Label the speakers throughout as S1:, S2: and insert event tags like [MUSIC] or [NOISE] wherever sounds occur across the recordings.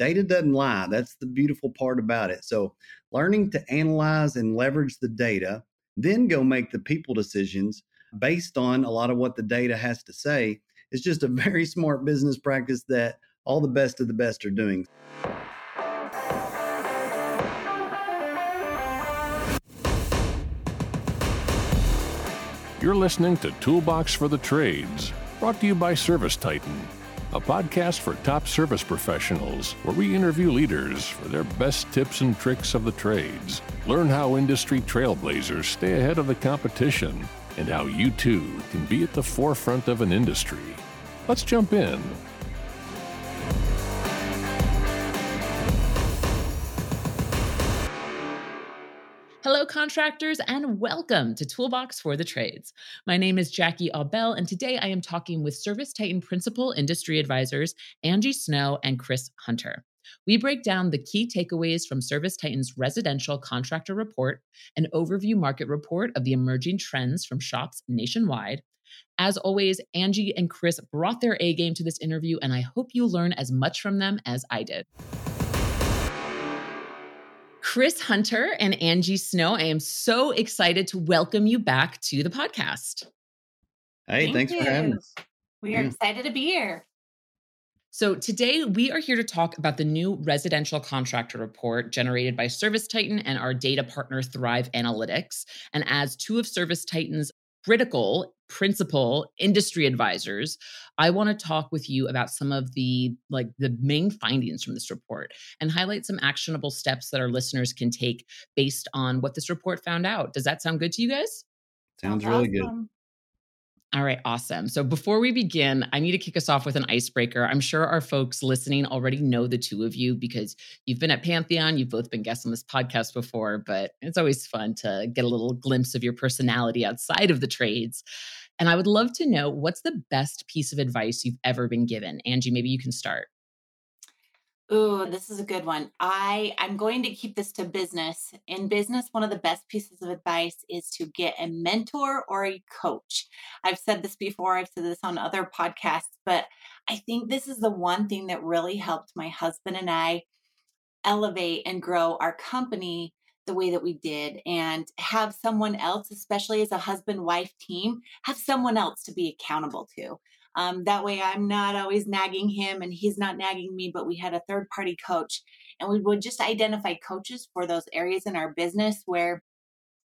S1: data doesn't lie. That's the beautiful part about it. So, learning to analyze and leverage the data, then go make the people decisions based on a lot of what the data has to say is just a [LAUGHS] very smart business practice that all the best of the best are doing.
S2: You're listening to Toolbox for the Trades, brought to you by ServiceTitan, a podcast for top service professionals where we interview leaders for their best tips and tricks of the trades. Learn how industry trailblazers stay ahead of the competition and how you too can be at the forefront of an industry. Let's jump in.
S3: Hello, contractors, and welcome to Toolbox for the Trades. My name is Jackie Aubel, and today I am talking with ServiceTitan Principal Industry Advisors Angie Snow and Chris Hunter. We break down the key takeaways from ServiceTitan's residential contractor report, an overview market report of the emerging trends from shops nationwide. As always, Angie and Chris brought their A game to this interview, and I hope you learn as much from them as I did. Chris Hunter and Angie Snow, I am so excited to welcome you back to the podcast.
S1: Hey, Thank thanks you. for having us.
S4: We are yeah. excited to be here.
S3: So, today we are here to talk about the new residential contractor report generated by ServiceTitan and our data partner Thrive Analytics. And as two of ServiceTitan's critical principal industry advisors i want to talk with you about some of the like the main findings from this report and highlight some actionable steps that our listeners can take based on what this report found out. Does that sound good to you guys?
S1: Sounds really good
S3: all right, awesome. So before we begin, I need to kick us off with an icebreaker. I'm sure our folks listening already know the two of you because you've been at Pantheon, you've both been guests on this podcast before, but it's always fun to get a little glimpse of your personality outside of the trades. And I would love to know what's the best piece of advice you've ever been given? Angie, maybe you can start.
S4: Oh, this is a good one. I I'm going to keep this to business. In business, one of the best pieces of advice is to get a mentor or a coach. I've said this before, I've said this on other podcasts, but I think this is the one thing that really helped my husband and I elevate and grow our company the way that we did and have someone else, especially as a husband wife team, have someone else to be accountable to. Um, that way, I'm not always nagging him and he's not nagging me, but we had a third party coach. And we would just identify coaches for those areas in our business where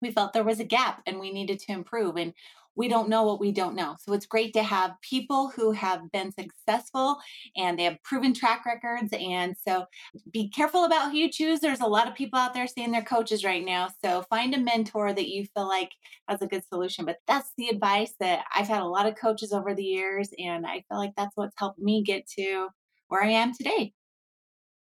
S4: we felt there was a gap and we needed to improve. And we don't know what we don't know. So it's great to have people who have been successful and they have proven track records. And so be careful about who you choose. There's a lot of people out there saying they're coaches right now. So find a mentor that you feel like has a good solution. But that's the advice that I've had a lot of coaches over the years. And I feel like that's what's helped me get to where I am today.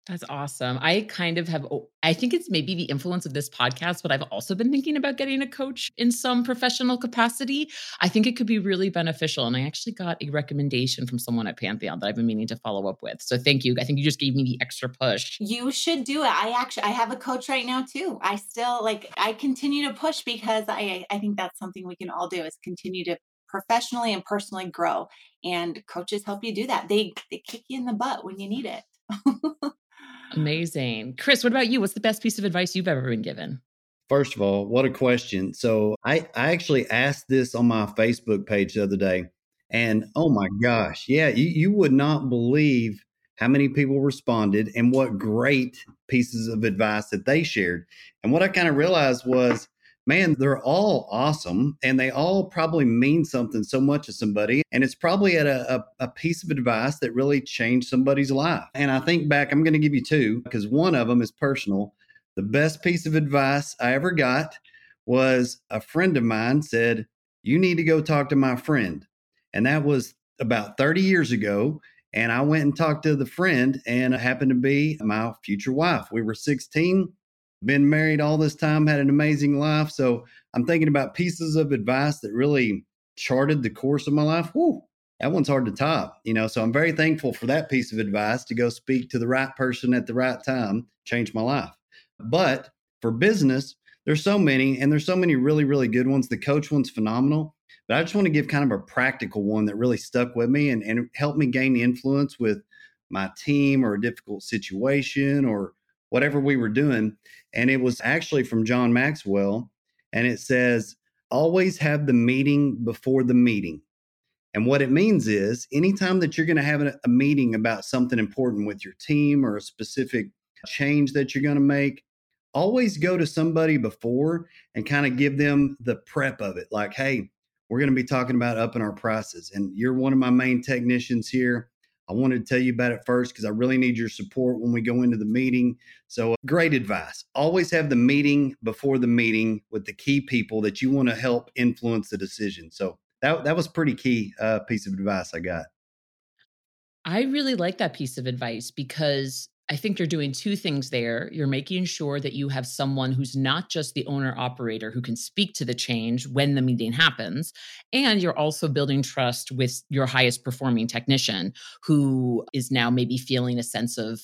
S3: That's awesome. I kind of have, I think it's maybe the influence of this podcast, but I've also been thinking about getting a coach in some professional capacity. I think it could be really beneficial. And I actually got a recommendation from someone at Pantheon that I've been meaning to follow up with. So thank you. I think you just gave me the extra push.
S4: You should do it. I actually, I have a coach right now too. I still like, I continue to push because I, I think that's something we can all do is continue to professionally and personally grow. And coaches help you do that. They, they kick you in the butt when you need it. [LAUGHS]
S3: Amazing. Chris, what about you? What's the best piece of advice you've ever been given?
S1: First of all, what a question. So I, I actually asked this on my Facebook page the other day. And oh my gosh, yeah, you, you would not believe how many people responded and what great pieces of advice that they shared. And what I kind of realized was man, they're all awesome and they all probably mean something so much to somebody. And it's probably at a, a, a, piece of advice that really changed somebody's life. And I think back, I'm going to give you two because one of them is personal. The best piece of advice I ever got was a friend of mine said, You need to go talk to my friend. And that was about 30 years ago. And I went and talked to the friend, and it happened to be my future wife. We were 16 been married all this time, had an amazing life. So I'm thinking about pieces of advice that really charted the course of my life. Whoo, that one's hard to top, you know. So I'm very thankful for that piece of advice to go speak to the right person at the right time, change my life. But for business, there's so many, and there's so many really, really good ones. The coach one's phenomenal. But I just want to give kind of a practical one that really stuck with me and, and helped me gain influence with my team or a difficult situation or whatever we were doing. And it was actually from John Maxwell. And it says, always have the meeting before the meeting. And what it means is anytime that you're going to have a, meeting about something important with your team or a specific change that you're going to make, always go to somebody before and kind of give them the prep of it. Like, hey, we're going to be talking about upping our prices. And you're one of my main technicians here. I wanted to tell you about it first because I really need your support when we go into the meeting. So, great advice. Always have the meeting before the meeting with the key people that you want to help influence the decision. So, that, that was pretty key uh, piece of advice I got.
S3: I really like that piece of advice because I think you're doing two things there. You're making sure that you have someone who's not just the owner operator who can speak to the change when the meeting happens. And you're also building trust with your highest performing technician who is now maybe feeling a sense of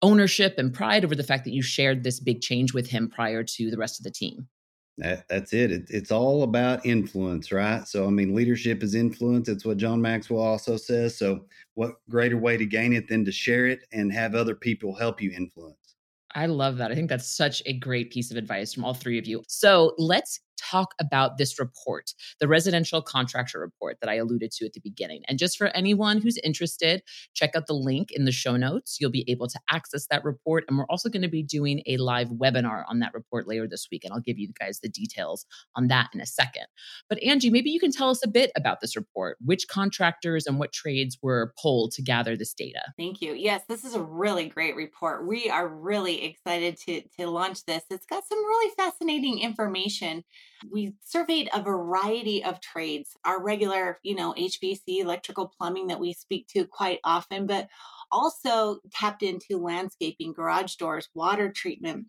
S3: ownership and pride over the fact that you shared this big change with him prior to the rest of the team.
S1: That, that's it. it. It's all about influence, right? So, I mean, leadership is influence. It's what John Maxwell also says. So, what greater way to gain it than to share it and have other people help you influence?
S3: I love that. I think that's such a great piece of advice from all three of you. So let's talk about this report, the residential contractor report that I alluded to at the beginning. And just for anyone who's interested, check out the link in the show notes. You'll be able to access that report. And we're also going to be doing a live webinar on that report later this week. And I'll give you guys the details on that in a second. But Angie, maybe you can tell us a bit about this report. Which contractors and what trades were polled to gather this data?
S4: Thank you. Yes, this is a really great report. We are really excited to, to launch this. It's got some really fascinating information. We surveyed a variety of trades, our regular, you know, HVAC, electrical plumbing that we speak to quite often, but also tapped into landscaping, garage doors, water treatment,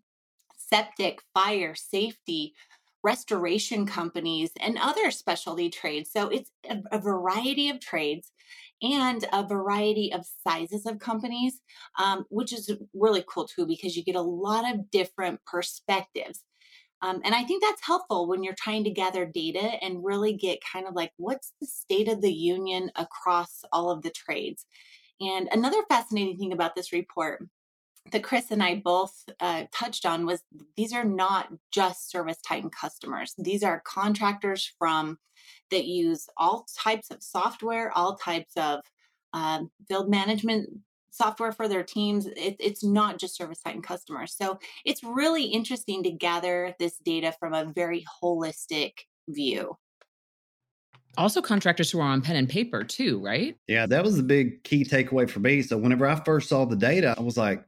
S4: septic, fire, safety, restoration companies, and other specialty trades. So it's a, a variety of trades and a variety of sizes of companies, um, which is really cool too, because you get a lot of different perspectives. Um, and I think that's helpful when you're trying to gather data and really get kind of like what's the state of the union across all of the trades. And another fascinating thing about this report that Chris and I both uh, touched on was these are not just ServiceTitan customers. These are contractors from that use all types of software, all types of um, field management software for their teams. It, it's not just ServiceTitan customers. So it's really interesting to gather this data from a very holistic view.
S3: Also, contractors who are on pen and paper too, right?
S1: Yeah, that was the big key takeaway for me. So, whenever I first saw the data, I was like,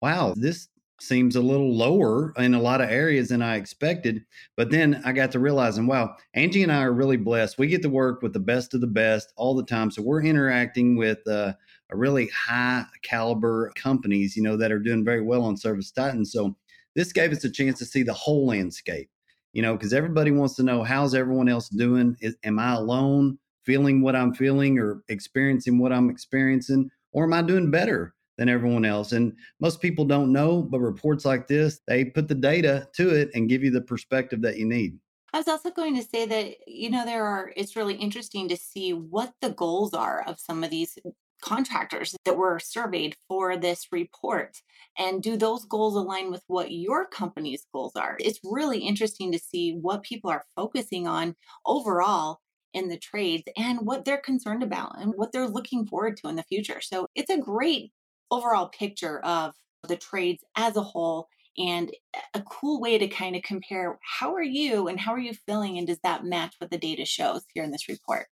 S1: wow, this seems a little lower in a lot of areas than I expected. But then I got to realizing, wow, Angie and I are really blessed. We get to work with the best of the best all the time. So we're interacting with uh, a really high caliber companies, you know, that are doing very well on ServiceTitan. So this gave us a chance to see the whole landscape, you know, because everybody wants to know how's everyone else doing? Is, am I alone feeling what I'm feeling or experiencing what I'm experiencing? Or am I doing better? than everyone else. And most people don't know, but reports like this, they put the data to it and give you the perspective that you need.
S4: I was also going to say that, you know, there are, it's really interesting to see what the goals are of some of these contractors that were surveyed for this report. And do those goals align with what your company's goals are? It's really interesting to see what people are focusing on overall in the trades and what they're concerned about and what they're looking forward to in the future. So it's a great overall picture of the trades as a whole and a cool way to kind of compare how are you and how are you feeling and does that match what the data shows here in this report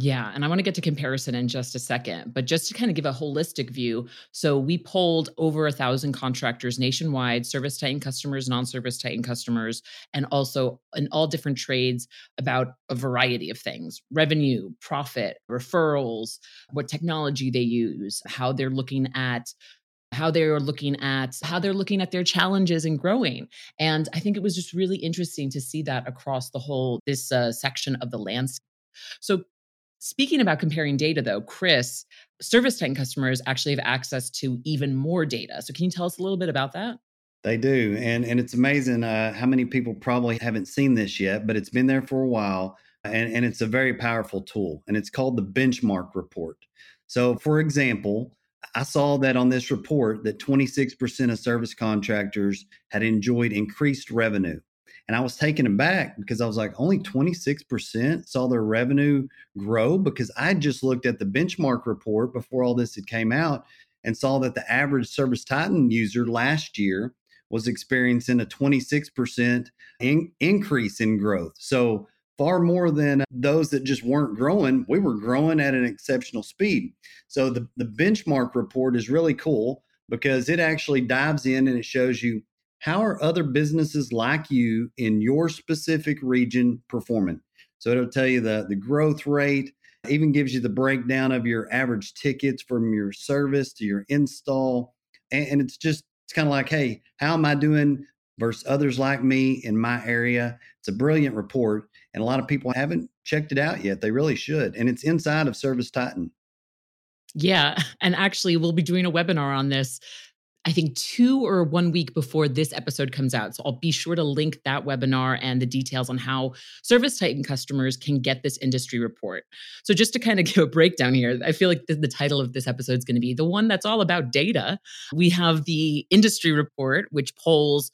S3: yeah, and I want to get to comparison in just a second, but just to kind of give a holistic view. So we polled over a thousand contractors nationwide, ServiceTitan customers, non-ServiceTitan customers, and also in all different trades about a variety of things: revenue, profit, referrals, what technology they use, how they're looking at how they're looking at how they're looking at their challenges and growing and i think it was just really interesting to see that across the whole this uh, section of the landscape so Speaking about comparing data, though, Chris, ServiceTitan customers actually have access to even more data. So, can you tell us a little bit about that?
S1: They do, and and it's amazing uh, how many people probably haven't seen this yet, but it's been there for a while, and and it's a very powerful tool, and it's called the benchmark report. So, for example, I saw that on this report that 26% of service contractors had enjoyed increased revenue. And I was taken aback because I was like, only 26% saw their revenue grow because I just looked at the benchmark report before all this had came out and saw that the average ServiceTitan user last year was experiencing a 26% in- increase in growth. So far more than those that just weren't growing. We were growing at an exceptional speed. So the, the benchmark report is really cool because it actually dives in and it shows you how are other businesses like you in your specific region performing. So it'll tell you the, the growth rate, even gives you the breakdown of your average tickets from your service to your install. And, and it's just, it's kind of like, hey, how am I doing versus others like me in my area? It's a brilliant report and a lot of people haven't checked it out yet. They really should. And it's inside of ServiceTitan.
S3: Yeah. [LAUGHS] And actually, we'll be doing a webinar on this, I think two or one week before this episode comes out. So I'll be sure to link that webinar and the details on how ServiceTitan customers can get this industry report. So, just to kind of [LAUGHS] give a breakdown here, I feel like the, the title of this episode is going to be the one that's all about data. We have the industry report, which polls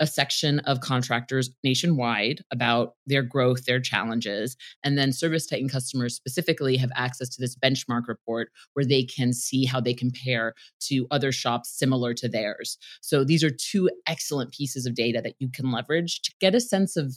S3: a section of contractors nationwide about their growth, their challenges. And then ServiceTitan customers specifically have access to this benchmark report where they can see how they compare to other shops similar to theirs. So these are two excellent pieces of data that you can leverage to get a sense of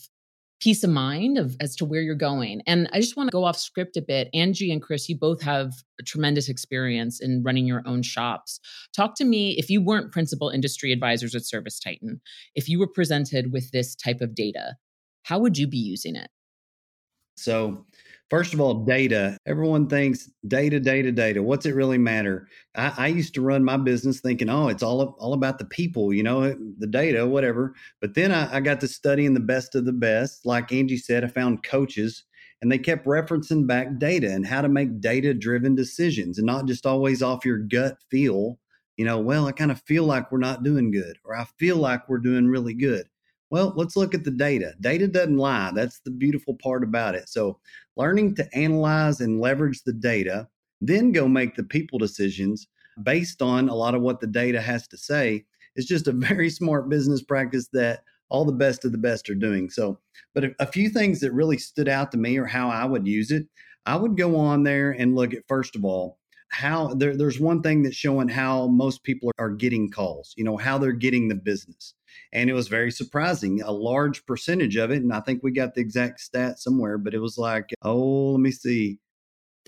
S3: peace of mind of as to where you're going. And I just want to go off script a bit. Angie and Chris, you both have a tremendous experience in running your own shops. Talk to me if you weren't principal industry advisors at ServiceTitan, if you were presented with this type of data, how would you be using it?
S1: So, first of all, data. Everyone thinks data, data, data. What's it really matter? I, I, used to run my business thinking, oh, it's all all about the people, you know, the data, whatever. But then I, I got to studying the best of the best. Like Angie said, I found coaches and they kept referencing back data and how to make data driven decisions and not just always off your gut feel. You know, well, I kind of feel like we're not doing good, or I feel like we're doing really good. Well, let's look at the data. Data doesn't lie. That's the beautiful part about it. So, learning to analyze and leverage the data, then go make the people decisions based on a lot of what the data has to say is just a [LAUGHS] very smart business practice that all the best of the best are doing. So, but a, few things that really stood out to me or how I would use it, I would go on there and look at first of all, how there, there's one thing that's showing how most people are getting calls, you know, how they're getting the business. And it was very surprising. A large percentage of it, and I think we got the exact stat somewhere, but it was like, oh, let me see.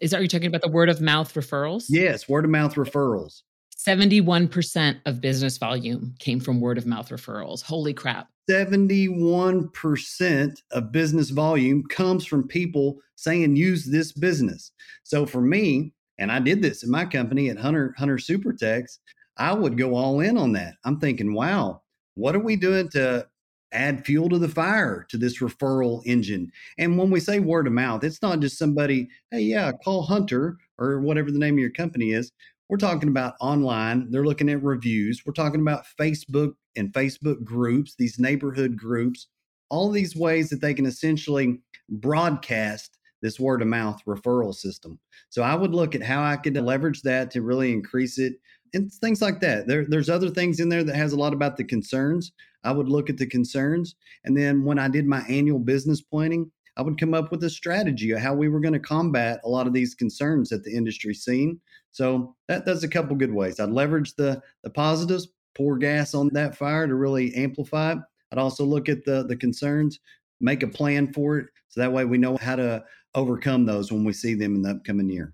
S3: Is that are you talking about the word of mouth referrals?
S1: Yes, word of mouth referrals.
S3: 71% of business volume came from word of mouth referrals. Holy crap.
S1: 71% of business volume comes from people saying use this business. So for me, and I did this in my company at Hunter Hunter Super Techs, I would go all in on that. I'm thinking, wow, what are we doing to add fuel to the fire to this referral engine? And when we say word of mouth, it's not just somebody, hey, yeah, call Hunter or whatever the name of your company is. We're talking about online. They're looking at reviews. We're talking about Facebook and Facebook groups, these neighborhood groups, all these ways that they can essentially broadcast this word of mouth referral system. So I would look at how I could leverage that to really increase it and things like that. There, there's other things in there that has a lot about the concerns. I would look at the concerns. And then when I did my annual business planning, I would come up with a strategy of how we were going to combat a lot of these concerns that the industry seen. So that, that's a couple good ways. I'd leverage the the positives, pour gas on that fire to really amplify it. I'd also look at the the concerns, make a plan for it, so that way we know how to overcome those when we see them in the upcoming year.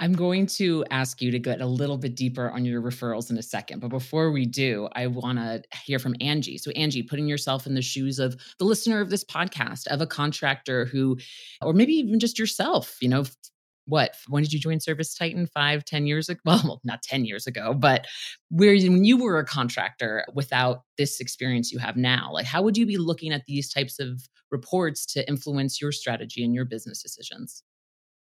S3: I'm going to ask you to get a little bit deeper on your referrals in a second. But before we do, I want to hear from Angie. So, Angie, putting yourself in the shoes of the listener of this podcast, of a contractor who, or maybe even just yourself, you know, what when did you join ServiceTitan five ten years ago [LAUGHS] well not 10 years ago but where when you were a contractor without this experience you have now like how would you be looking at these types of reports to influence your strategy and your business decisions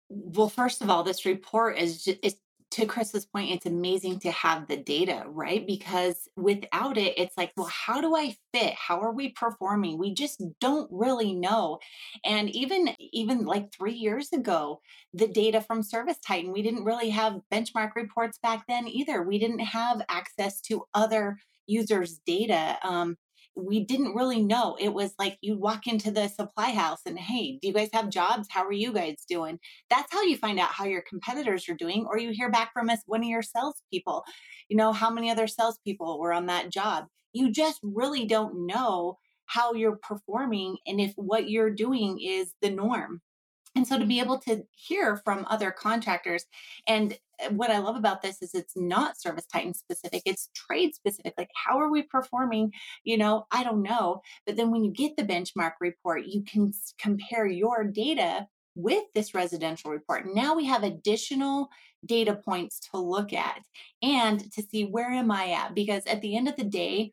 S4: well, first of all, this report is just, it's to Chris's point, it's amazing to have the data, right? Because without it, it's like, well, how do I fit? How are we performing? We just don't really know. And even even like three years ago, the data from ServiceTitan, we didn't really have benchmark reports back then either. We didn't have access to other users' data. Um, we didn't really know. It was like you'd walk into the supply house and, hey, do you guys have jobs? How are you guys doing? That's how you find out how your competitors are doing, or you hear back from us, one of your salespeople, you know, how many other salespeople were on that job. You just really don't know how you're performing and if what you're doing is the norm. And so to be able to hear from other contractors, and eh, what I love about this is it's not ServiceTitan specific, it's trade specific. Like, how are we performing? You know, I don't know. But then when you get the benchmark report, you can compare your data with this residential report. Now we have additional data points to look at and to see where am I at? Because at the end of the day,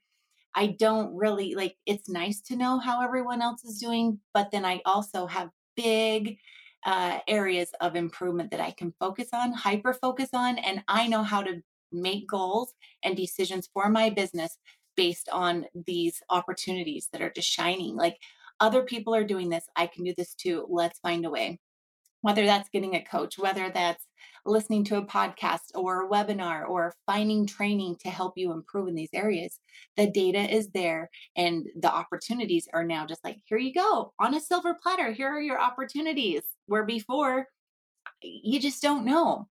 S4: I don't really like it's nice to know how everyone else is doing, but then I also have big uh, areas of improvement that I can focus on, hyper focus on, and I know how to make goals and decisions for my business based on these opportunities that are just shining. Like other people are doing this, I can do this too. Let's find a way whether that's getting a coach, whether that's listening to a podcast or a webinar or finding training to help you improve in these areas, the data is there and the opportunities are now just like, here you go on a silver platter. Here are your opportunities. Where before, you just don't know.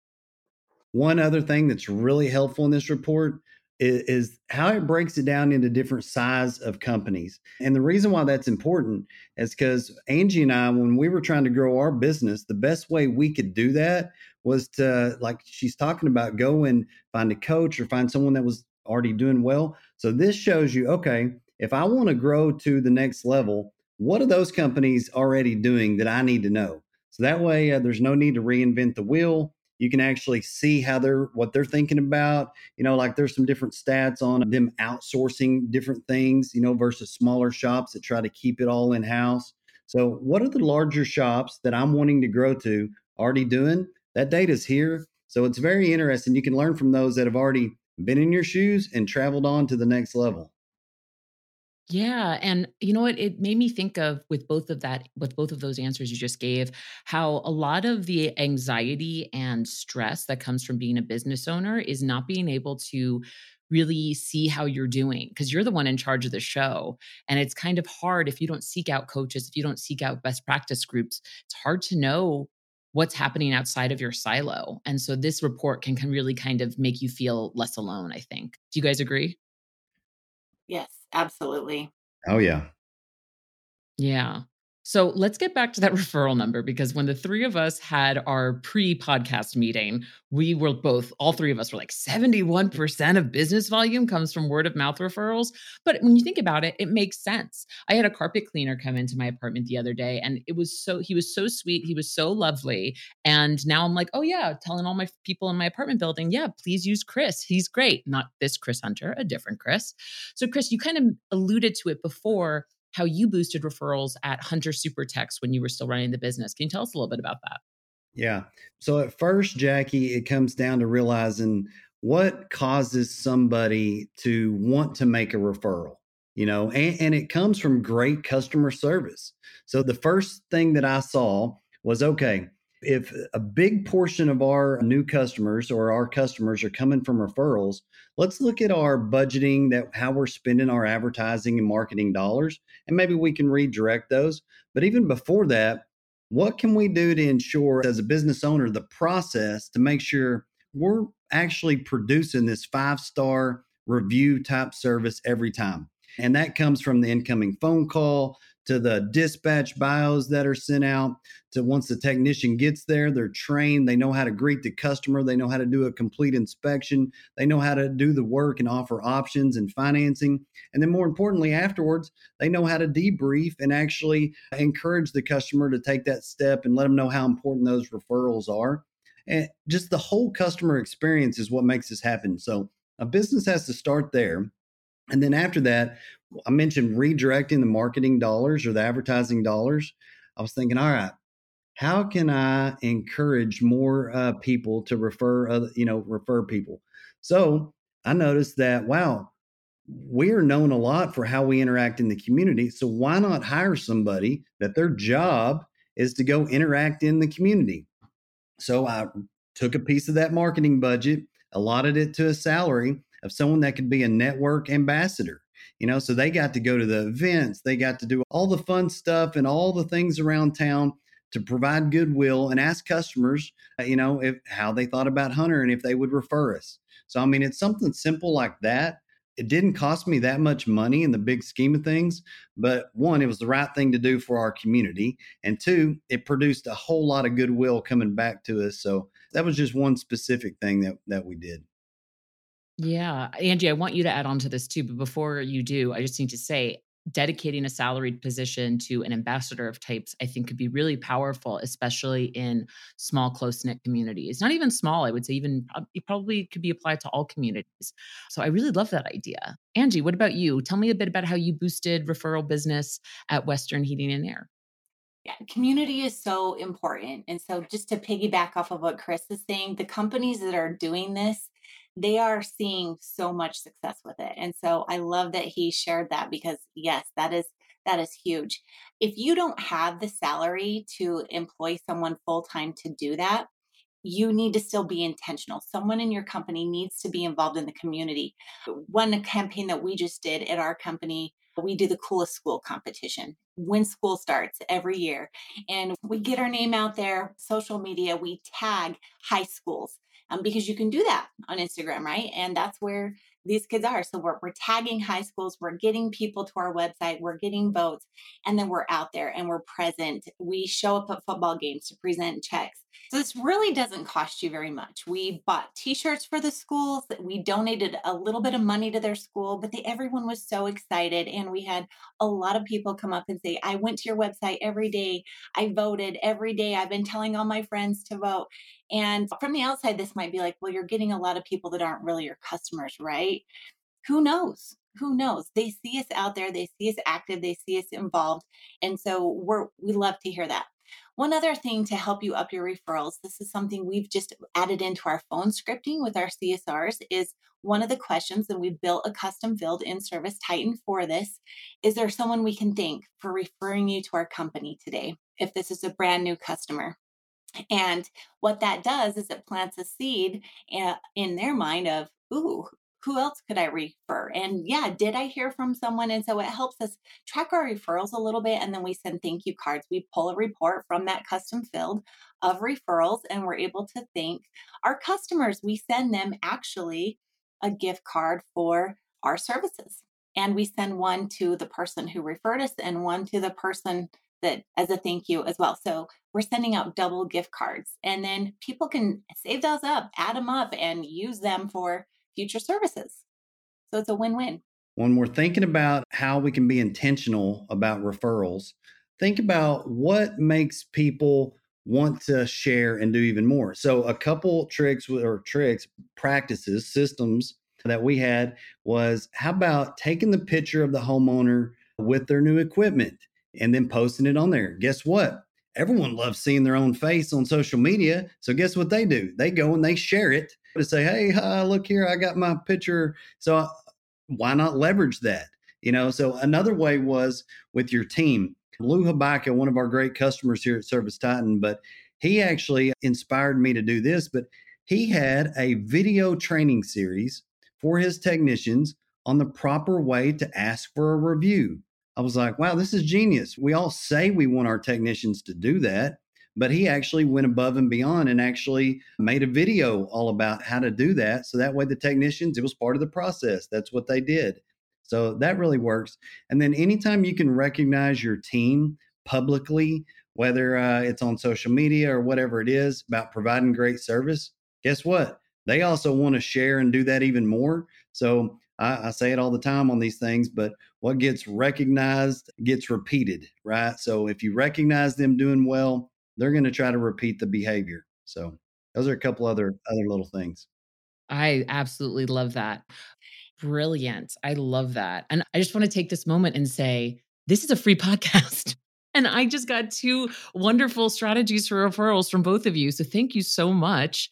S1: One other thing that's really helpful in this report is, is, how it breaks it down into different size of companies. And the reason why that's important is because Angie and I, when we were trying to grow our business, the best way we could do that was to, like she's talking about, go and find a coach or find someone that was already doing well. So this shows you, okay, if I want to grow to the next level, what are those companies already doing that I need to know? So that way, uh, there's no need to reinvent the wheel you can actually see how they're what they're thinking about you know like there's some different stats on them outsourcing different things you know versus smaller shops that try to keep it all in house so what are the larger shops that i'm wanting to grow to already doing? That data's here so it's very interesting. You can learn from those that have already been in your shoes and traveled on to the next level
S3: yeah. And you know what? It made me think of with both of that, with both of those answers you just gave, how a lot of the anxiety and stress that comes from being a business owner is not being able to really see how you're doing because you're the one in charge of the show. And it's kind of hard if you don't seek out coaches, if you don't seek out best practice groups, it's hard to know what's happening outside of your silo. And so this report can, can really kind of make you feel less alone, I think. Do you guys agree?
S4: Yes, absolutely.
S1: Oh, yeah.
S3: Yeah. So let's get back to that [LAUGHS] referral number because when the three of us had our pre podcast meeting, we were both, all three of us were like 71% of business volume comes from word of mouth referrals. But when you think about it, it makes sense. I had a carpet cleaner come into my apartment the other day and it was so, he was so sweet. He was so lovely. And now I'm like, oh yeah, telling all my people in my apartment building, yeah, please use Chris. He's great. Not this Chris Hunter, a different Chris. So, Chris, you kind of alluded to it before how you boosted referrals at Hunter Super Techs when you were still running the business. Can you tell us a little bit about that?
S1: Yeah. So at first, Jackie, it comes down to realizing what causes somebody to want to make a referral, you know, and, and it comes from great customer service. So the first thing that I saw was okay, if a big portion of our new customers or our customers are coming from referrals, let's look at our budgeting that how we're spending our advertising and marketing dollars and maybe we can redirect those. But even before that, what can we do to ensure as a business owner the process to make sure we're actually producing this five-star review type service every time? And that comes from the incoming phone call to the dispatch bios that are sent out to once the technician gets there they're trained they know how to greet the customer they know how to do a complete inspection they know how to do the work and offer options and financing and then more importantly afterwards they know how to debrief and actually encourage the customer to take that step and let them know how important those referrals are. And just the whole customer experience is what makes this happen. So a business has to start there and then after that, I mentioned redirecting the marketing dollars or the advertising dollars. I was thinking, all right, how can I encourage more uh, people to refer other, you know, refer people? So I noticed that, wow, we are known a lot for how we interact in the community. So why not hire somebody that their job is to go interact in the community? So I took a piece of that marketing budget, allotted it to a salary of someone that could be a network ambassador. You know, so they got to go to the events, they got to do all the fun stuff and all the things around town to provide goodwill and ask customers, uh, you know, if how they thought about Hunter and if they would refer us. So I mean, it's something simple like that. It didn't cost me that much money in the big scheme of things, but one, it was the right thing to do for our community, and two, it produced a whole lot of goodwill coming back to us. So that was just one specific thing that that we did.
S3: Yeah. Angie, I want you to add on to this too. But before you do, I just need to say dedicating a salaried position to an ambassador of types, I think could be really powerful, especially in small, close knit communities. Not even small, I would say, even uh, it probably could be applied to all communities. So I really love that idea. Angie, what about you? Tell me a bit about how you boosted referral business at Western Heating and Air.
S4: Yeah, community is so important. And so, just to piggyback off of what Chris is saying, the companies that are doing this, they are seeing so much success with it. And so I love that he shared that because yes, that is that is huge. If you don't have the salary to employ someone full time to do that, you need to still be intentional. Someone in your company needs to be involved in the community. One campaign that we just did at our company, we do the coolest school competition when school starts every year. And we get our name out there, social media, we tag high schools um, because you can do that on Instagram, right? And that's where these kids are. So we're, we're tagging high schools, we're getting people to our website, we're getting votes, and then we're out there and we're present. We show up at football games to present checks. So this really doesn't cost you very much. We bought t-shirts for the schools. We donated a little bit of money to their school, but they, everyone was so excited. And we had a lot of people come up and say, I went to your website every day. I voted every day. I've been telling all my friends to vote. And from the outside, this might be like, well, you're getting a lot of people that aren't really your customers, right? Who knows? Who knows? They see us out there, they see us active, they see us involved. And so we're we love to hear that. One other thing to help you up your referrals, this is something we've just added into our phone scripting with our CSRs, is one of the questions, and we built a custom field in ServiceTitan for this. Is there someone we can thank for referring you to our company today if this is a brand new customer? And what that does is it plants a seed eh, in their mind of, ooh, who else could I refer? And yeah, did I hear from someone? And so it helps us track our referrals a little bit. And then we send thank you cards. We pull a report from that custom field of referrals and we're able to thank our customers. We send them actually a gift card for our services. And we send one to the person who referred us and one to the person that as a thank you as well. So we're sending out double gift cards and then people can save those up, add them up and use them for future services. So it's a win-win.
S1: When we're thinking about how we can be intentional about referrals, think about what makes people want to share and do even more. So a couple tricks or tricks, practices, systems that we had was how about taking the picture of the homeowner with their new equipment and then posting it on there. Guess what? Everyone loves seeing their own face on social media. So guess what they do? They go and they share it to say, "Hey, uh, look here, I got my picture." So why not leverage that? You know. So another way was with your team. Lou Habaka, one of our great customers here at ServiceTitan, but he actually inspired me to do this. But he had a video training series for his technicians on the proper way to ask for a review. I was like, wow, this is genius. We all say we want our technicians to do that, but he actually went above and beyond and actually made a video all about how to do that. So that way, the technicians, it was part of the process. That's what they did. So that really works. And then anytime you can recognize your team publicly, whether uh, it's on social media or whatever it is about providing great service, guess what? They also want to share and do that even more. So I, I, say it all the time on these things, but what gets recognized gets repeated, right? So if you recognize them doing well, they're going to try to repeat the behavior. So those are a couple other other little things.
S3: I absolutely love that. Brilliant. I love that. And I just want to take this moment and say this is a free [LAUGHS] podcast. And I just got two wonderful strategies for referrals from both of you. So thank you so much.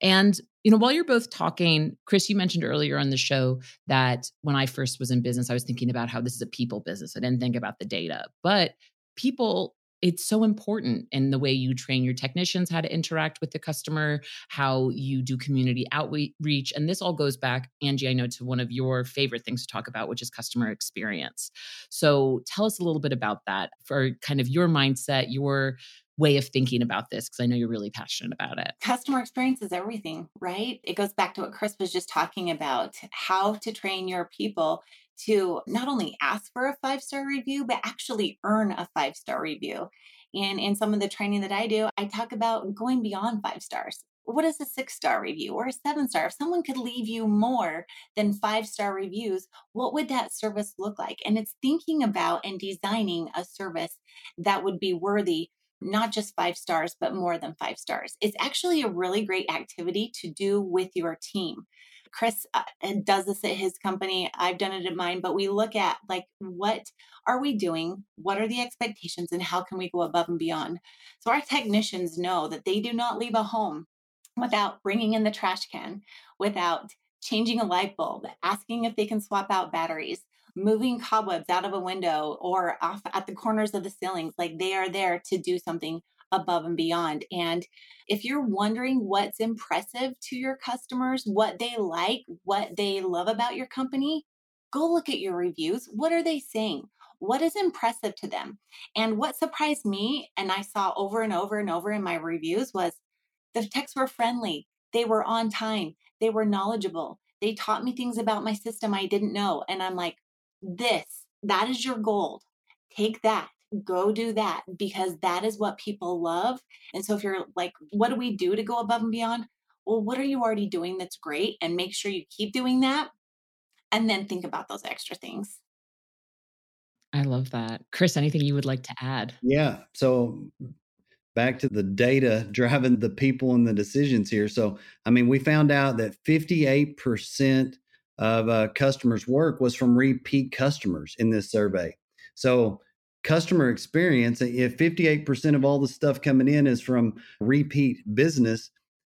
S3: And you know, while you're both talking, Chris, you mentioned earlier on the show that when I first was in business, I was thinking about how this is a people business. I didn't think about the data, but people it's so important in the way you train your technicians how to interact with the customer, how you do community outreach. And this all goes back, Angie, I know, to one of your favorite things to talk about, which is customer experience. So tell us a little bit about that for kind of your mindset, your way of thinking about this because I know you're really passionate about it.
S4: Customer experience is everything, right? It goes back to what Chris was just talking about how to train your people to not only ask for a five star review, but actually earn a five star review. And in some of the training that I do, I talk about going beyond five stars. What is a six star review or a seven star? If someone could leave you more than five star reviews, what would that service look like? And it's thinking about and designing a service that would be worthy not just five stars, but more than five stars. It's actually a really great activity to do with your team. Chris uh, does this at his company. I've done it at mine, but we look at like, what are we doing? What are the expectations and how can we go above and beyond? So our technicians know that they do not leave a home without bringing in the trash can, without changing a light bulb, asking if they can swap out batteries, moving cobwebs out of a window or off at the corners of the ceilings. Like they are there to do something above and beyond. And if you're wondering what's impressive to your customers, what they like, what they love about your company, go look at your reviews. What are they saying? What is impressive to them? And what surprised me, and I saw over and over and over in my reviews, was the techs were friendly, they were on time, they were knowledgeable, they taught me things about my system I didn't know. And I'm like, this, that is your gold. Take that go do that because that is what people love. And so if you're like, what do we do to go above and beyond? Well, what are you already doing that's great? And make sure you keep doing that. And then think about those extra things.
S3: I love that. Chris, anything you would like to add?
S1: Yeah. So back to the data [LAUGHS] driving the people and the decisions here. So, I mean, we found out that 58% of uh, customers' work was from repeat customers in this survey. So, customer experience, if 58% of all the stuff coming in is from repeat business,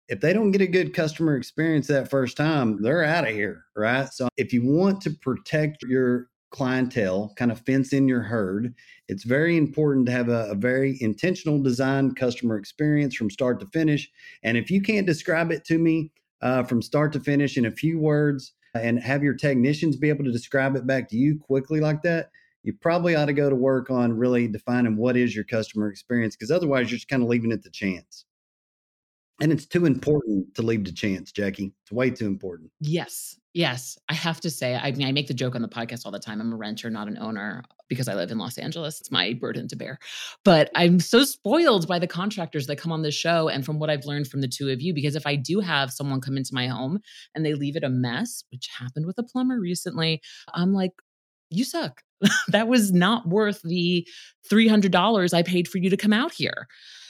S1: if they don't get a good customer experience that first time, they're out of here, right? So if you want to protect your clientele, kind of fence in your herd, it's very important to have a, a very intentional design customer experience from start to finish. And if you can't describe it to me uh, from start to finish in a few words, and have your technicians be able to describe it back to you quickly like that, you probably ought to go to work on really defining what is your customer experience because otherwise you're just kind of leaving it to chance. And it's too important to leave to chance, Jackie. It's way too important.
S3: Yes. Yes. I have to say, I mean, I make the joke on the podcast all the time. I'm a renter, not an owner, because I live in Los Angeles. It's my burden to bear. But I'm so spoiled by the contractors that come on this show and from what I've learned from the two of you. Because if I do have someone come into my home and they leave it a mess, which happened with a plumber recently, I'm like, you suck. [LAUGHS] that was not worth the $300 I paid for you to come out here.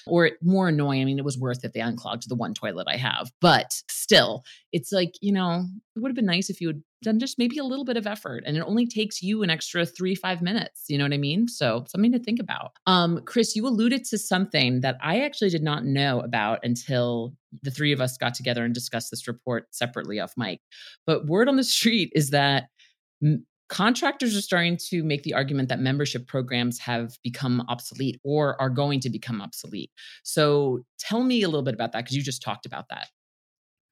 S3: Or more annoying, I mean, it was worth it. They unclogged the one toilet I have. But still, it's like, you know, it would have been nice if you had done just maybe a little bit of effort and it only takes you an extra three, five minutes. You know what I mean? So something to think about. Um, Chris, you alluded to something that I actually did not know about until the three of us got together and discussed this report separately off mic. But word on the street is that contractors are starting to make the argument that membership programs have become obsolete or are going to become obsolete. So tell me a little bit about that because you just talked about that.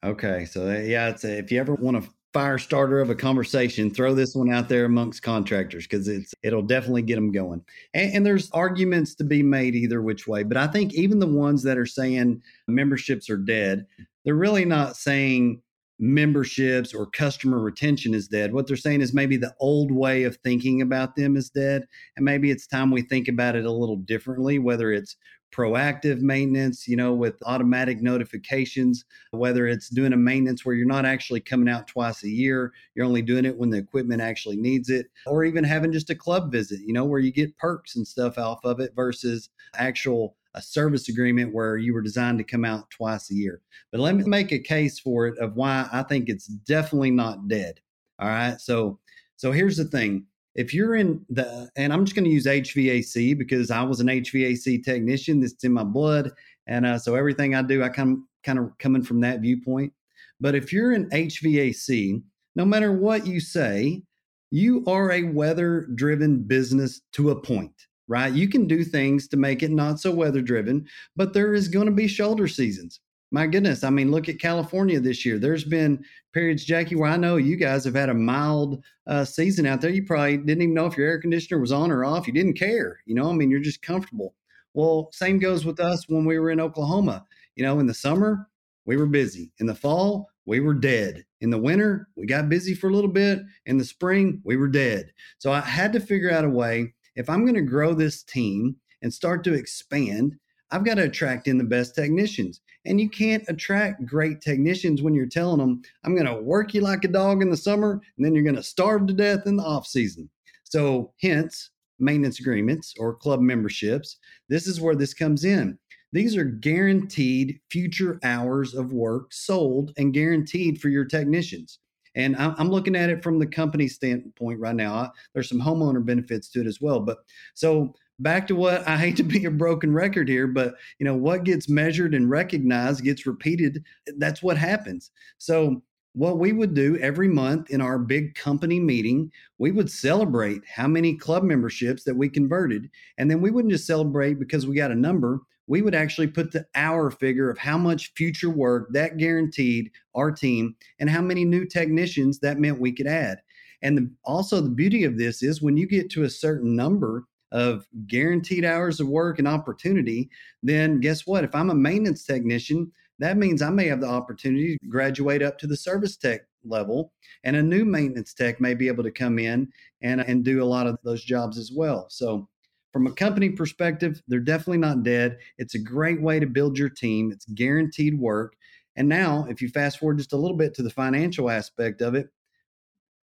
S1: Okay, so uh, yeah, it's a, if you ever want a fire starter of a conversation, throw this one out there amongst contractors because it's it'll definitely get them going. And, and there's arguments to be made either which way, but I think even the ones that are saying memberships are dead, they're really not saying memberships or customer retention is dead. What they're saying is maybe the old way of thinking about them is dead. And maybe it's time we think about it a little differently, whether it's proactive maintenance, you know, with automatic notifications, whether it's doing a maintenance where you're not actually coming out twice a year, you're only doing it when the equipment actually needs it, or even having just a club visit, you know, where you get perks and stuff off of it versus actual a service agreement where you were designed to come out twice a year. But let me make a case for it of why I think it's definitely not dead. All right. So so here's the thing. if you're in the, and I'm just going to use HVAC because I was an HVAC technician. This is in my blood, and uh, so everything I do, I come kind of coming from that viewpoint. But if you're in HVAC, no matter what you say, you are a weather driven business to a point, right? You can do things to make it not so weather driven, but there is going to be shoulder seasons. My goodness, I mean, look at California this year. There's been periods, Jackie, where I know you guys have had a mild uh, season out there. You probably didn't even know if your air conditioner was on or off. You didn't care, you know. I mean, you're just comfortable. Well, same goes with us when we were in Oklahoma. You know, in the summer, we were busy. In the fall, we were dead. In the winter, we got busy for a little bit. In the spring, we were dead. So I had to figure out a way if I'm going to grow this team and start to expand, I've got to attract in the best technicians. And you can't attract great technicians when you're telling them, I'm going to work you like a dog in the summer, and then you're going to starve to death in the off season. So, hence, maintenance agreements or club memberships. This is where this comes in. These are guaranteed future hours of work sold and guaranteed for your technicians. And I'm looking at it from the company standpoint right now. There's some homeowner benefits to it as well. But so back to what I hate to be a broken record here, but you know what gets measured and recognized gets repeated. That's what happens. So what we would do every month in our big company meeting, we would celebrate how many club memberships that we converted. And then we wouldn't just celebrate because we got a number we would actually put the hour figure of how much future work that guaranteed our team and how many new technicians that meant we could add. And the, also, the beauty of this is when you get to a certain number of guaranteed hours of work and opportunity, then guess what? If I'm a maintenance technician, that means I may have the opportunity to graduate up to the service tech level, and a new maintenance tech may be able to come in and, and do a lot of those jobs as well. So, from a company perspective, they're definitely not dead. It's a great way to build your team, it's guaranteed work. And now, if you fast forward just a little bit to the financial aspect of it,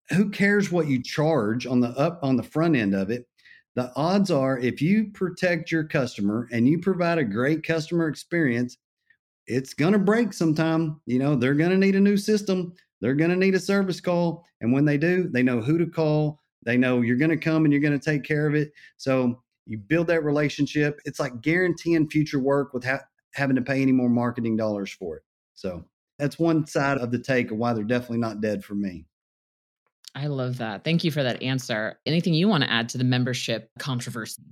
S1: who cares what you charge on the up on the front end of it? The odds are if you protect your customer and you provide a great customer experience, it's going to break sometime. You know, they're going to need a new system. They're going to need a service call. And when they do, they know who to call. They know you're going to come and you're going to take care of it. So you build that relationship. It's like guaranteeing future work without having to pay any more marketing dollars for it. So that's one side of the take of why they're definitely not dead for me.
S3: I love that. Thank you for that answer. Anything you want to add to the membership controversy?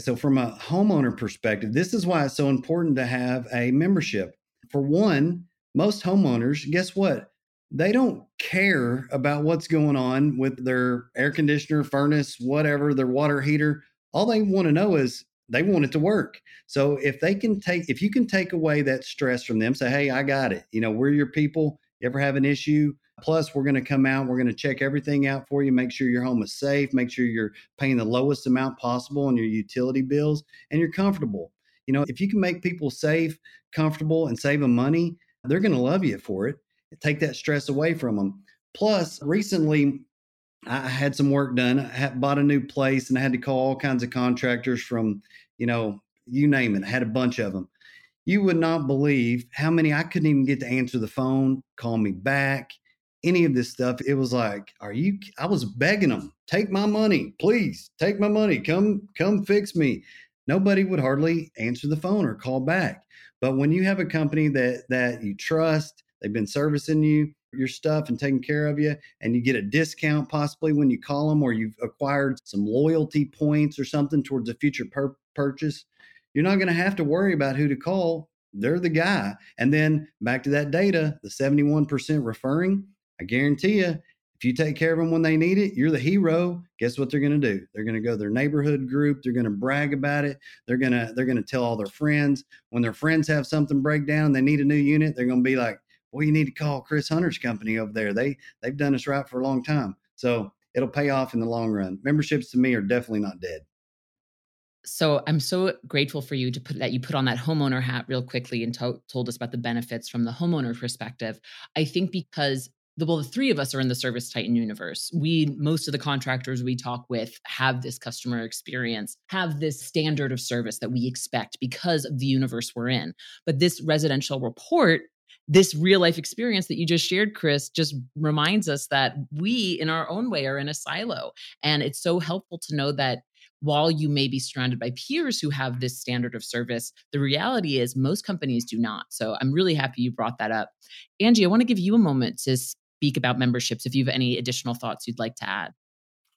S1: So, from a homeowner perspective, this is why it's so important to have a membership. For one, most homeowners, guess what? They don't care about what's going on with their air conditioner, furnace, whatever, their water heater all they want to know is they want it to work. So if they can take, if you can take away that stress from them, say, hey, I got it. You know, we're your people. You ever have an issue? Plus, we're going to come out, we're going to check everything out for you, make sure your home is safe, make sure you're paying the lowest amount possible on your utility bills, and you're comfortable. You know, if you can make people safe, comfortable, and save them money, they're going to love you for it. Take that stress away from them. Plus, recently, I had some work done. I had bought a new place and I had to call all kinds of contractors from, you know, you name it. I had a bunch of them. You would not believe how many I couldn't even get to answer the phone, call me back, any of this stuff. It was like, are you I was begging them, take my money, please, take my money, come come fix me. Nobody would hardly answer the phone or call back. But when you have a company that that you trust, they've been servicing you, your stuff and taking care of you and you get a discount possibly when you call them or you've acquired some loyalty points or something towards a future pur- purchase you're not going to have to worry about who to call. They're the guy. And then back to that data the 71% referring i guarantee you if you take care of them when they need it you're the hero. Guess what they're going to do? They're going to go to their neighborhood group they're going to brag about it they're going to they're going to tell all their friends. When their friends have something break down they need a new unit they're going to be like well, you need to call Chris Hunter's company over there. They they've done us right for a long time. So it'll pay off in the long run. Memberships to me are definitely not dead.
S3: So I'm so grateful for you to put that you put on that homeowner hat real quickly and to- told us about the benefits from the homeowner perspective. I think because the well, the three of us are in the ServiceTitan universe. We most of the contractors we talk with have this customer experience, have this standard of service that we expect because of the universe we're in. But this residential report this real life experience that you just shared, Chris, just reminds us that we, in our own way, are in a silo. And it's so helpful to know that while you may be surrounded by peers who have this standard of service, the reality is most companies do not. So I'm really happy you brought that up. Angie, I want to give you a moment to speak about memberships if you have any additional thoughts you'd like to add.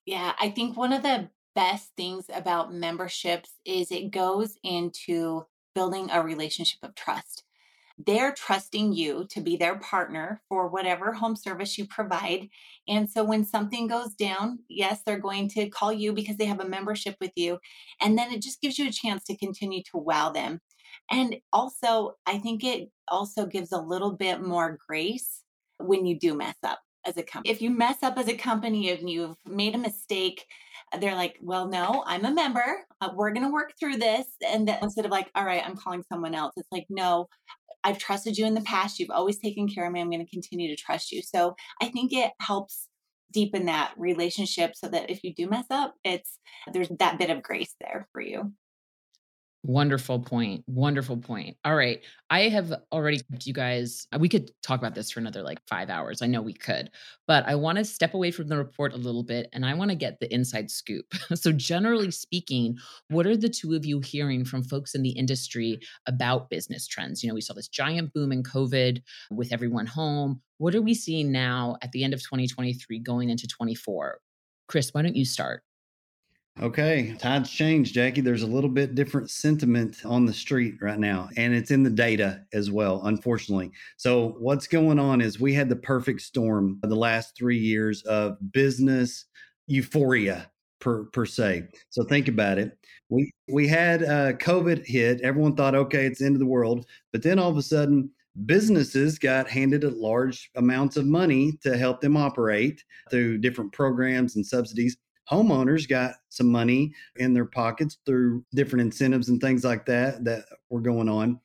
S4: Yeah, I think one of the best things about memberships is it goes into building a relationship of trust. They're trusting you to be their partner for whatever home service you provide. And so when something goes down, yes, they're going to call you because they have a membership with you. And then it just gives you a chance to continue to wow them. And also, I think it also gives a little bit more grace when you do mess up as a company. If you mess up as a company and you've made a mistake, they're like, well, no, I'm a member. Uh, we're going to work through this. And then instead of like, all right, I'm calling someone else, it's like, no, I've trusted you in the past. You've always taken care of me. I'm going to continue to trust you. So I think it helps deepen that relationship so that if you do mess up, it's there's that bit of grace there for you.
S3: Wonderful point. Wonderful point. All right. I have already kept you guys, uh, we could talk about this for another like five hours. I know we could, but I want to step away from the report a little bit and I want to get the inside scoop. [LAUGHS] so, generally speaking, what are the two of you hearing from folks in the industry about business trends? You know, we saw this giant boom in COVID with everyone home. What are we seeing now at the end of 2023 going into 24? Chris, why don't you start?
S1: Okay, tides change, Jackie. There's a little bit different sentiment on the street right now, and it's in the data as well, unfortunately. So, what's going on is we had the perfect storm the last three years of business euphoria per per se. So think about it. We we had uh, COVID hit. Everyone thought, okay, it's the end of the world. But then all of a sudden, businesses got handed a large amounts of money to help them operate through different programs and subsidies homeowners got some money in their pockets through different incentives and things like that that were going on.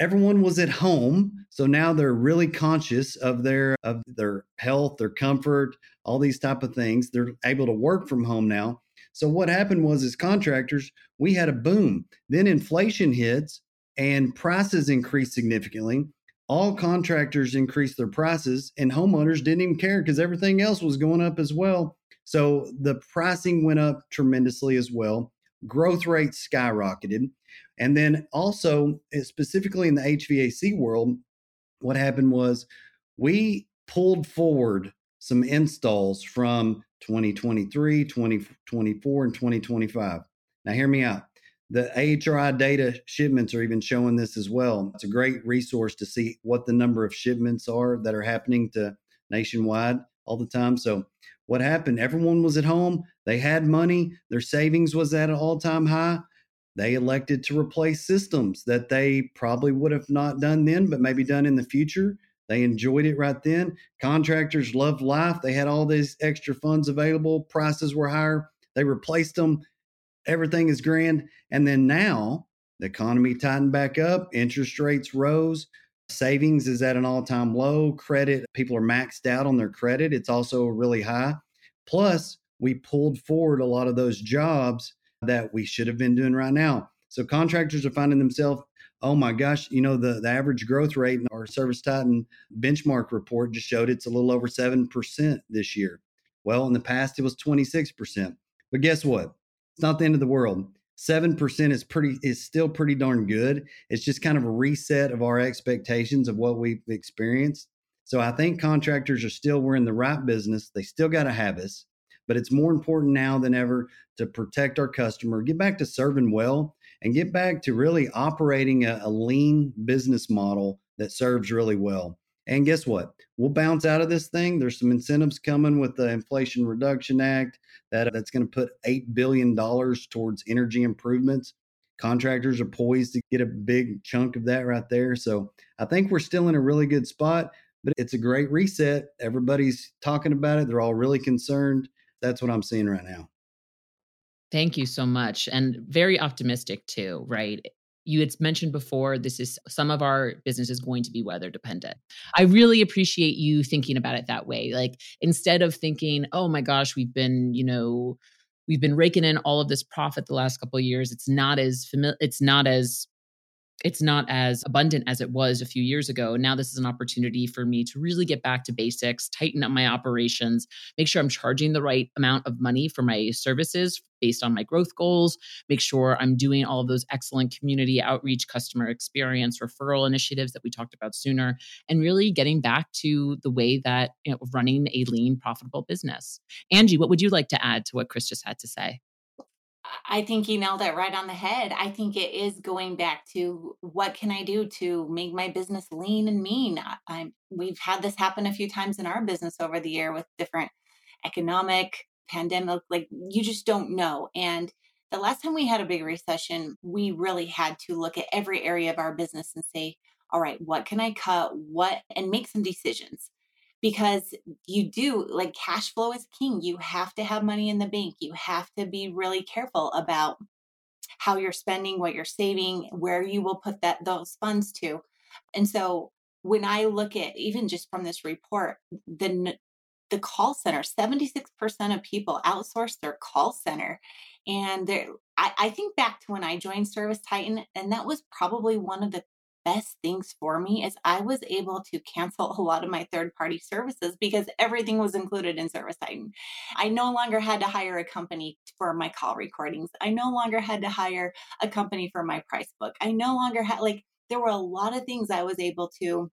S1: Everyone was at home so now they're really conscious of their of their health their comfort all these type of things. They're able to work from home now. So what happened was as contractors we had a boom. Then inflation hits and prices increased significantly. All contractors increased their prices and homeowners didn't even care because everything else was going up as well so the pricing went up tremendously as well. Growth rates skyrocketed. And then also, eh, specifically in the HVAC world, what happened was we pulled forward some installs from 2023, 2024, and 2025. Now, hear me out. The AHRI data shipments are even showing this as well. It's a great resource to see what the number of shipments are that are happening to nationwide all the time. So what happened? Everyone was at home. They had money. Their savings was at an all time high. They elected to replace systems that they probably would have not done then, but maybe done in the future. They enjoyed it right then. Contractors loved life. They had all these extra funds available. Prices were higher. They replaced them. Everything is grand. And then now the economy tightened back up. Interest rates rose. Savings is at an all time low. Credit, people are maxed out on their credit. It's also really high. Plus, we pulled forward a lot of those jobs that we should have been doing right now. So contractors are finding themselves, oh my gosh, you know, the, the average growth rate in our ServiceTitan benchmark report just showed it's a little over 7% this year. Well, in the past, it was 26%. But guess what? It's not the end of the world. 7% is pretty is still pretty darn good. It's just kind of a reset of our expectations of what we've experienced. So I think contractors are still we're in the right business. They still got to have us, but it's more important now than ever to protect our customer, get back to serving well, and get back to really operating a, a lean business model that serves really well. And guess what? We'll bounce out of this thing. There's some incentives coming with the Inflation Reduction Act that uh, that's going to put $8 billion towards energy improvements. Contractors are poised to get a big chunk of that right there. So I think we're still in a really good spot, but it's a great reset. Everybody's talking about it. They're all really concerned. That's what I'm seeing right now.
S3: Thank you so much. And very optimistic too, right? You had mentioned before this is some of our business is going to be weather dependent. I really appreciate you thinking about it that way like instead of thinking oh my gosh we've been you know we've been raking in all of this profit the last couple of years it's not as familiar it's not as it's not as abundant as it was a few years ago. Now, this is an opportunity for me to really get back to basics, tighten up my operations, make sure I'm charging the right amount of money for my services based on my growth goals, make sure I'm doing all of those excellent community outreach, customer experience, referral initiatives that we talked about sooner, and really getting back to the way that you know, running a lean, profitable business. Angie, what would you like to add to what Chris just had to say?
S4: I think he nailed it right on the head. I think it is going back to what can I do to make my business lean and mean. I, we've had this happen a few times in our business over the year with different economic pandemic. Like you just don't know. And the last time we had a big recession, we really had to look at every area of our business and say, all right, what can I cut? What and make some decisions because you do like cash flow is king. You have to have money in the bank. You have to be really careful about how you're spending, what you're saving, where you will put that those funds to. And so when I look at even just from this report, the the call center, 76% of people outsource their call center. And I, I think back to when I joined ServiceTitan, and that was probably one of the best things for me is I was able to cancel a lot of my third party services because everything was included in ServiceTitan. I no longer had to hire a company for my call recordings. I no longer had to hire a company for my price book. I no longer had, like, there were a lot of things I was able to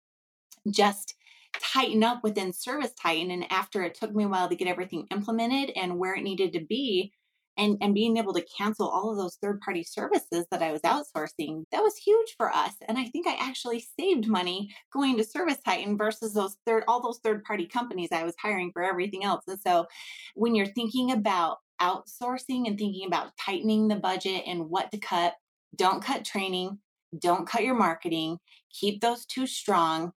S4: just tighten up within ServiceTitan. And after it took me a while to get everything implemented and where it needed to be, and and being able to cancel all of those third party services that I was outsourcing that was huge for us and I think I actually saved money going to ServiceTitan versus those third all those third party companies I was hiring for everything else and so when you're thinking about outsourcing and thinking about tightening the budget and what to cut don't cut training don't cut your marketing keep those two strong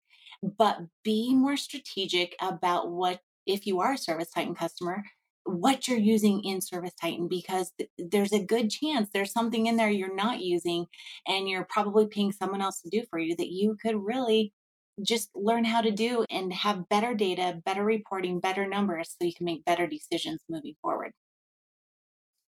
S4: but be more strategic about what if you are a ServiceTitan customer what you're using in ServiceTitan because th- there's a good chance there's something in there you're not using and you're probably paying someone else to do for you that you could really just learn how to do and have better data, better reporting, better numbers so you can make better decisions moving forward.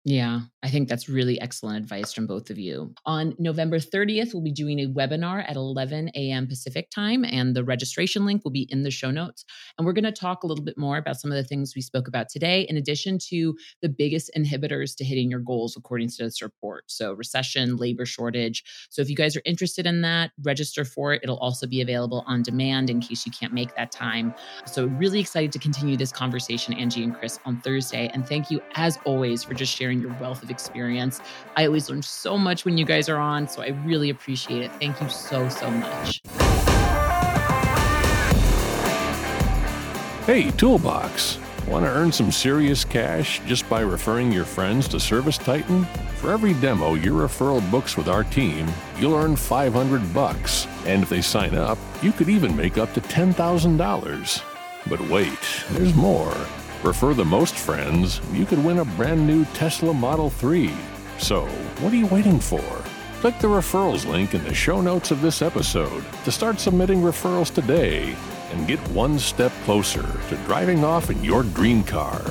S3: Yeah, I think that's really excellent advice from both of you. On November 30th, we'll be doing a webinar at 11 a.m. Pacific time, and the registration link will be in the show notes. And we're going to talk a little bit more about some of the things we spoke about today, in addition to the biggest inhibitors to hitting your goals according to this report. So, recession, labor shortage. So, if you guys are interested in that, register for it. It'll also be available on demand in case you can't make that time. So, really excited to continue this conversation, Angie and Chris, on Thursday. And thank you, as always, for just sharing your wealth of experience. I always learn so much when you guys are on, so I really appreciate it. Thank you so, so much.
S2: Hey, Toolbox. Want to earn some serious cash just by referring your friends to ServiceTitan? For every demo your referral books with our team, you'll earn 500 bucks. And if they sign up, you could even make up to $10,000. But wait, there's more. Refer the most friends, you could win a brand new Tesla Model 3. So, what are you waiting for? Click the referrals link in the show notes of this episode to start submitting referrals today and get one step closer to driving off in your dream car.